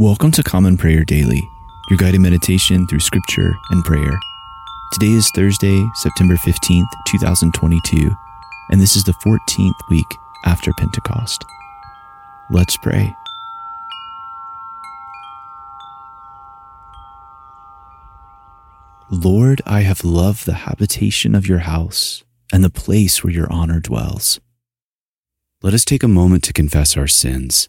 Welcome to Common Prayer Daily, your guided meditation through scripture and prayer. Today is Thursday, September 15th, 2022, and this is the 14th week after Pentecost. Let's pray. Lord, I have loved the habitation of your house and the place where your honor dwells. Let us take a moment to confess our sins.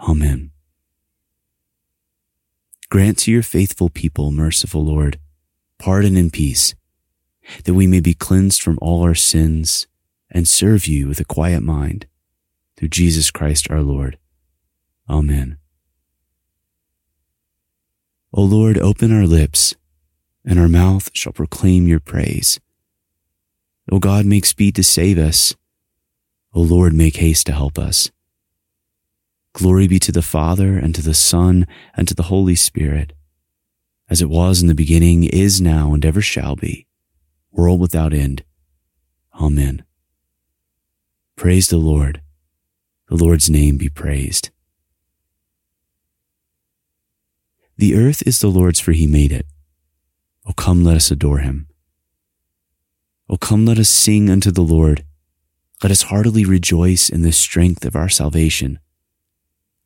Amen. Grant to your faithful people, merciful Lord, pardon and peace, that we may be cleansed from all our sins and serve you with a quiet mind through Jesus Christ our Lord. Amen. O Lord, open our lips, and our mouth shall proclaim your praise. O God, make speed to save us. O Lord, make haste to help us. Glory be to the Father, and to the Son, and to the Holy Spirit, as it was in the beginning, is now, and ever shall be, world without end. Amen. Praise the Lord. The Lord's name be praised. The earth is the Lord's, for he made it. O come, let us adore him. O come, let us sing unto the Lord. Let us heartily rejoice in the strength of our salvation.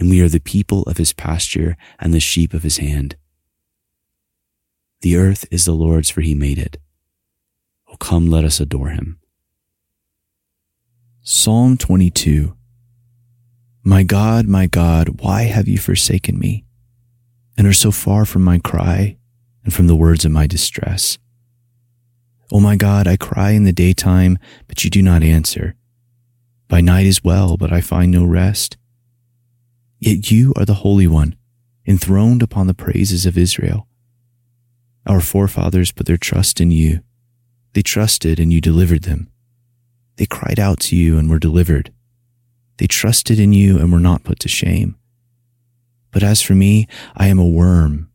and we are the people of his pasture and the sheep of his hand. The earth is the Lord's, for he made it. Oh, come, let us adore him. Psalm 22 My God, my God, why have you forsaken me, and are so far from my cry and from the words of my distress? O oh my God, I cry in the daytime, but you do not answer. By night as well, but I find no rest. Yet you are the Holy One, enthroned upon the praises of Israel. Our forefathers put their trust in you. They trusted and you delivered them. They cried out to you and were delivered. They trusted in you and were not put to shame. But as for me, I am a worm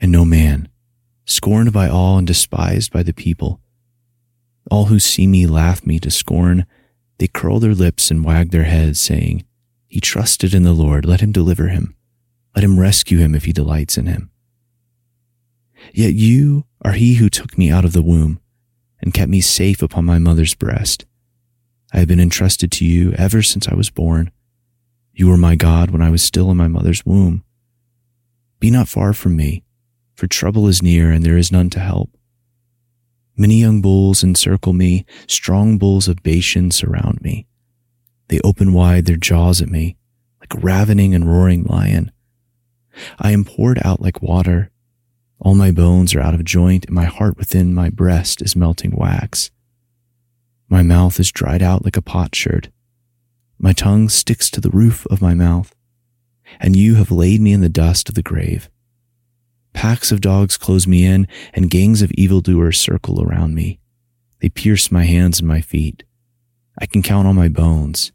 and no man, scorned by all and despised by the people. All who see me laugh me to scorn. They curl their lips and wag their heads, saying, he trusted in the Lord. Let him deliver him. Let him rescue him if he delights in him. Yet you are he who took me out of the womb and kept me safe upon my mother's breast. I have been entrusted to you ever since I was born. You were my God when I was still in my mother's womb. Be not far from me, for trouble is near and there is none to help. Many young bulls encircle me, strong bulls of Bashan surround me. They open wide their jaws at me, like a ravening and roaring lion. I am poured out like water. All my bones are out of joint, and my heart within my breast is melting wax. My mouth is dried out like a potsherd. My tongue sticks to the roof of my mouth, and you have laid me in the dust of the grave. Packs of dogs close me in, and gangs of evildoers circle around me. They pierce my hands and my feet. I can count on my bones.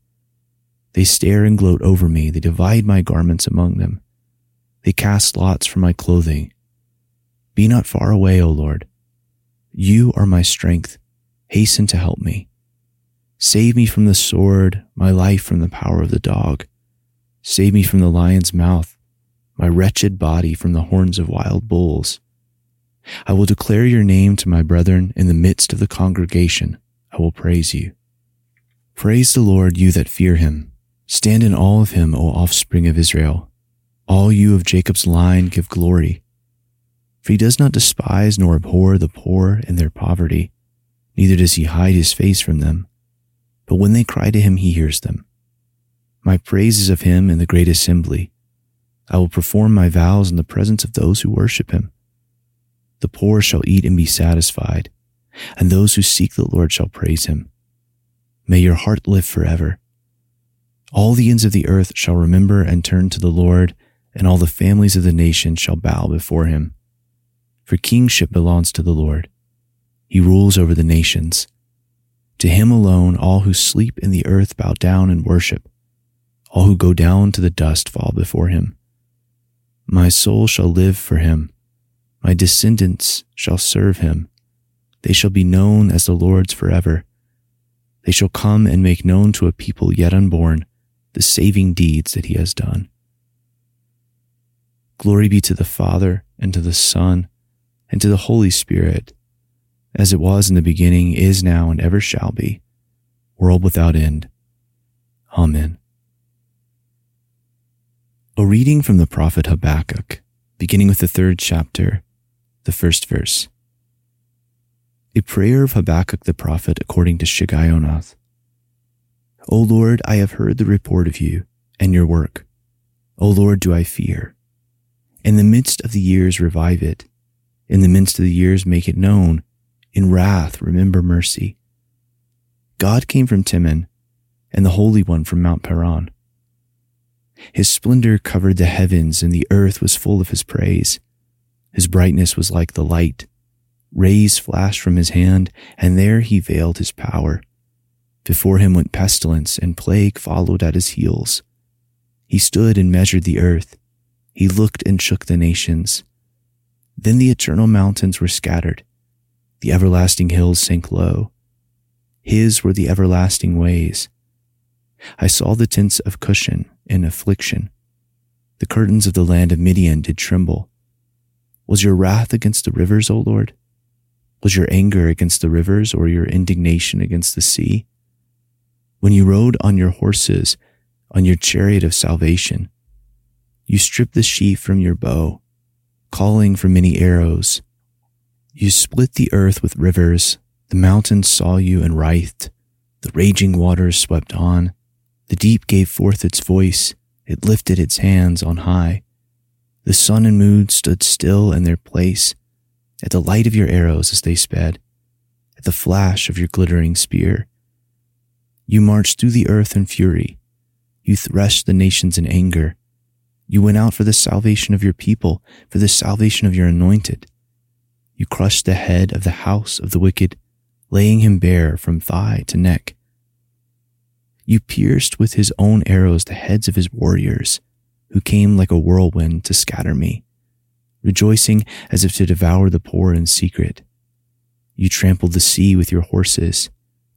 They stare and gloat over me. They divide my garments among them. They cast lots for my clothing. Be not far away, O Lord. You are my strength. Hasten to help me. Save me from the sword, my life from the power of the dog. Save me from the lion's mouth, my wretched body from the horns of wild bulls. I will declare your name to my brethren in the midst of the congregation. I will praise you. Praise the Lord, you that fear him Stand in awe of him, O offspring of Israel, All you of Jacob's line give glory. For he does not despise nor abhor the poor in their poverty, neither does he hide his face from them. But when they cry to him, he hears them. My praise is of him in the great assembly. I will perform my vows in the presence of those who worship him. The poor shall eat and be satisfied, and those who seek the Lord shall praise him. May your heart live forever. All the ends of the earth shall remember and turn to the Lord, and all the families of the nations shall bow before him. For kingship belongs to the Lord. He rules over the nations. To him alone all who sleep in the earth bow down and worship. All who go down to the dust fall before him. My soul shall live for him. My descendants shall serve him. They shall be known as the Lord's forever. They shall come and make known to a people yet unborn the saving deeds that he has done. Glory be to the Father, and to the Son, and to the Holy Spirit, as it was in the beginning, is now, and ever shall be, world without end. Amen. A reading from the prophet Habakkuk, beginning with the third chapter, the first verse. A prayer of Habakkuk the prophet according to Shigionoth. O Lord, I have heard the report of you and your work. O Lord, do I fear. In the midst of the years, revive it. In the midst of the years, make it known. In wrath, remember mercy. God came from Teman, and the Holy One from Mount Paran. His splendor covered the heavens, and the earth was full of his praise. His brightness was like the light. Rays flashed from his hand, and there he veiled his power. Before him went pestilence, and plague followed at his heels. He stood and measured the earth. He looked and shook the nations. Then the eternal mountains were scattered. The everlasting hills sank low. His were the everlasting ways. I saw the tents of Cushan in affliction. The curtains of the land of Midian did tremble. Was your wrath against the rivers, O Lord? Was your anger against the rivers or your indignation against the sea? When you rode on your horses, on your chariot of salvation, you stripped the sheath from your bow, calling for many arrows. You split the earth with rivers. The mountains saw you and writhed. The raging waters swept on. The deep gave forth its voice. It lifted its hands on high. The sun and moon stood still in their place at the light of your arrows as they sped, at the flash of your glittering spear. You marched through the earth in fury. You threshed the nations in anger. You went out for the salvation of your people, for the salvation of your anointed. You crushed the head of the house of the wicked, laying him bare from thigh to neck. You pierced with his own arrows the heads of his warriors, who came like a whirlwind to scatter me, rejoicing as if to devour the poor in secret. You trampled the sea with your horses,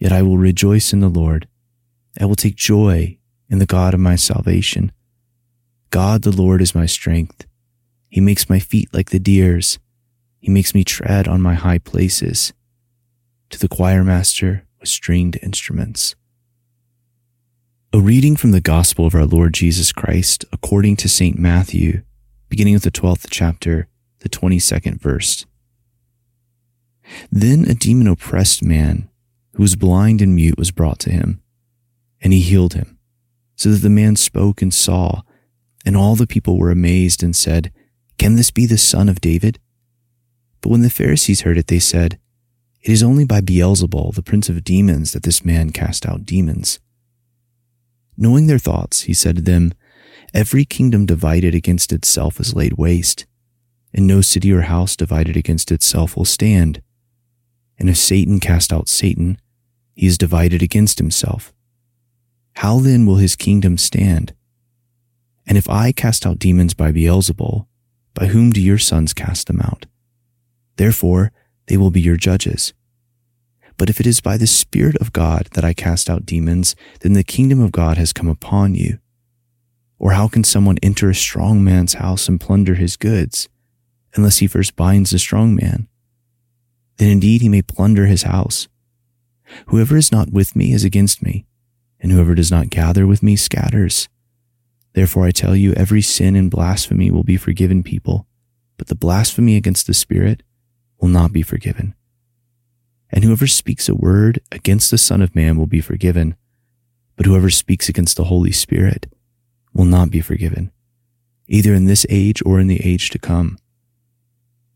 Yet I will rejoice in the Lord. I will take joy in the God of my salvation. God the Lord is my strength. He makes my feet like the deer's. He makes me tread on my high places. To the choir master with stringed instruments. A reading from the Gospel of our Lord Jesus Christ according to St. Matthew, beginning with the 12th chapter, the 22nd verse. Then a demon oppressed man who was blind and mute was brought to him, and he healed him so that the man spoke and saw, and all the people were amazed and said, Can this be the son of David? But when the Pharisees heard it, they said, It is only by Beelzebul, the prince of demons, that this man cast out demons. Knowing their thoughts, he said to them, Every kingdom divided against itself is laid waste, and no city or house divided against itself will stand. And if Satan cast out Satan, he is divided against himself. How then will his kingdom stand? And if I cast out demons by Beelzebul, by whom do your sons cast them out? Therefore, they will be your judges. But if it is by the Spirit of God that I cast out demons, then the kingdom of God has come upon you. Or how can someone enter a strong man's house and plunder his goods, unless he first binds the strong man? Then indeed he may plunder his house. Whoever is not with me is against me, and whoever does not gather with me scatters. Therefore I tell you, every sin and blasphemy will be forgiven people, but the blasphemy against the Spirit will not be forgiven. And whoever speaks a word against the Son of Man will be forgiven, but whoever speaks against the Holy Spirit will not be forgiven, either in this age or in the age to come.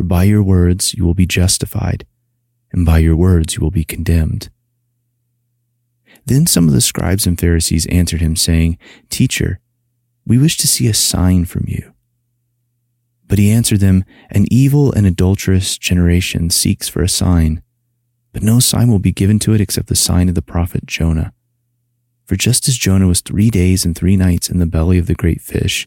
For by your words you will be justified, and by your words you will be condemned. Then some of the scribes and Pharisees answered him, saying, Teacher, we wish to see a sign from you. But he answered them, An evil and adulterous generation seeks for a sign, but no sign will be given to it except the sign of the prophet Jonah. For just as Jonah was three days and three nights in the belly of the great fish,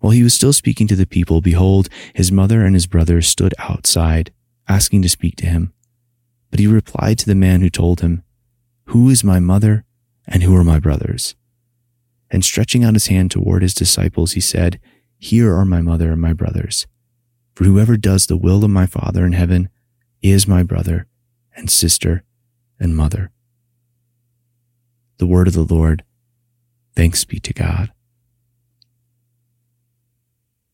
While he was still speaking to the people, behold, his mother and his brothers stood outside, asking to speak to him. But he replied to the man who told him, Who is my mother and who are my brothers? And stretching out his hand toward his disciples, he said, Here are my mother and my brothers. For whoever does the will of my Father in heaven is my brother and sister and mother. The word of the Lord. Thanks be to God.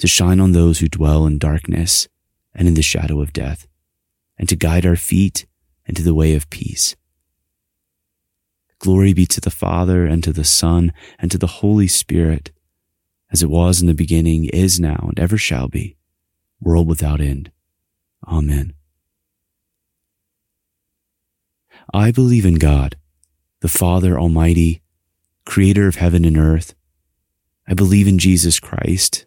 to shine on those who dwell in darkness and in the shadow of death, and to guide our feet into the way of peace. Glory be to the Father, and to the Son, and to the Holy Spirit, as it was in the beginning, is now, and ever shall be, world without end. Amen. I believe in God, the Father Almighty, creator of heaven and earth. I believe in Jesus Christ,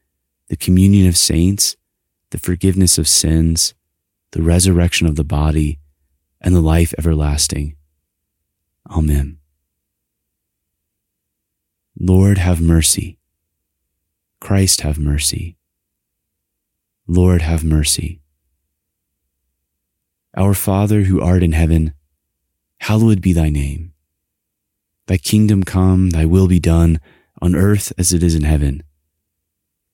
the communion of saints, the forgiveness of sins, the resurrection of the body, and the life everlasting. Amen. Lord, have mercy. Christ, have mercy. Lord, have mercy. Our Father who art in heaven, hallowed be thy name. Thy kingdom come, thy will be done, on earth as it is in heaven.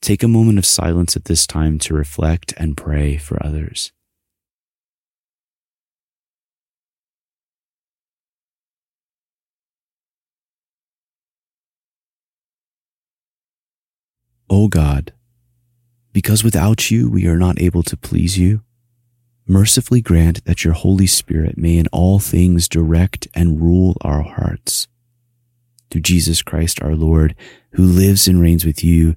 Take a moment of silence at this time to reflect and pray for others. O God, because without you we are not able to please you, mercifully grant that your Holy Spirit may in all things direct and rule our hearts. Through Jesus Christ our Lord, who lives and reigns with you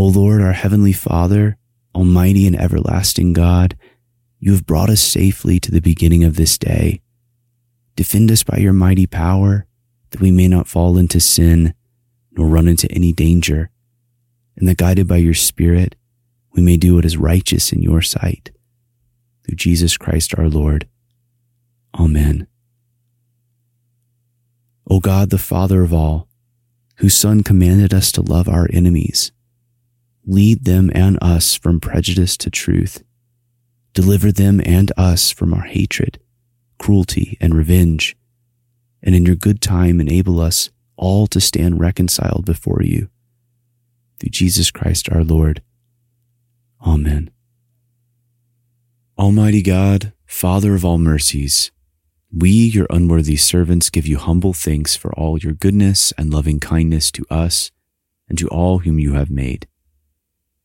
O Lord, our heavenly Father, almighty and everlasting God, you have brought us safely to the beginning of this day. Defend us by your mighty power that we may not fall into sin nor run into any danger, and that guided by your Spirit, we may do what is righteous in your sight. Through Jesus Christ our Lord. Amen. O God, the Father of all, whose Son commanded us to love our enemies, lead them and us from prejudice to truth. Deliver them and us from our hatred, cruelty, and revenge and in your good time enable us all to stand reconciled before you. Through Jesus Christ our Lord. Amen. Almighty God, Father of all mercies, we, your unworthy servants, give you humble thanks for all your goodness and loving kindness to us and to all whom you have made.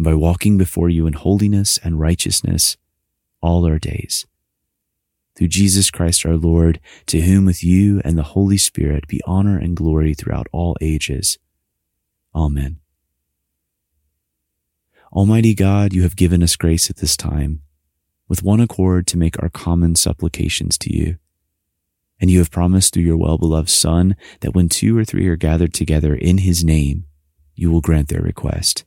and by walking before you in holiness and righteousness all our days through Jesus Christ our Lord, to whom with you and the Holy Spirit be honor and glory throughout all ages. Amen. Almighty God, you have given us grace at this time, with one accord to make our common supplications to you. And you have promised through your well-beloved Son that when two or three are gathered together in his name, you will grant their request.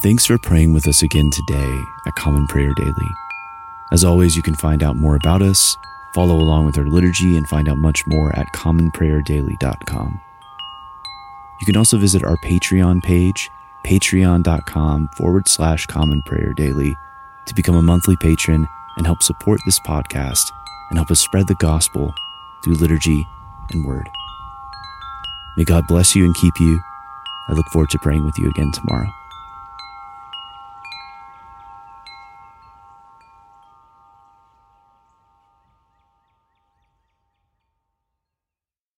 Thanks for praying with us again today at Common Prayer Daily. As always, you can find out more about us, follow along with our liturgy, and find out much more at commonprayerdaily.com. You can also visit our Patreon page, patreon.com forward slash common prayer daily, to become a monthly patron and help support this podcast and help us spread the gospel through liturgy and word. May God bless you and keep you. I look forward to praying with you again tomorrow.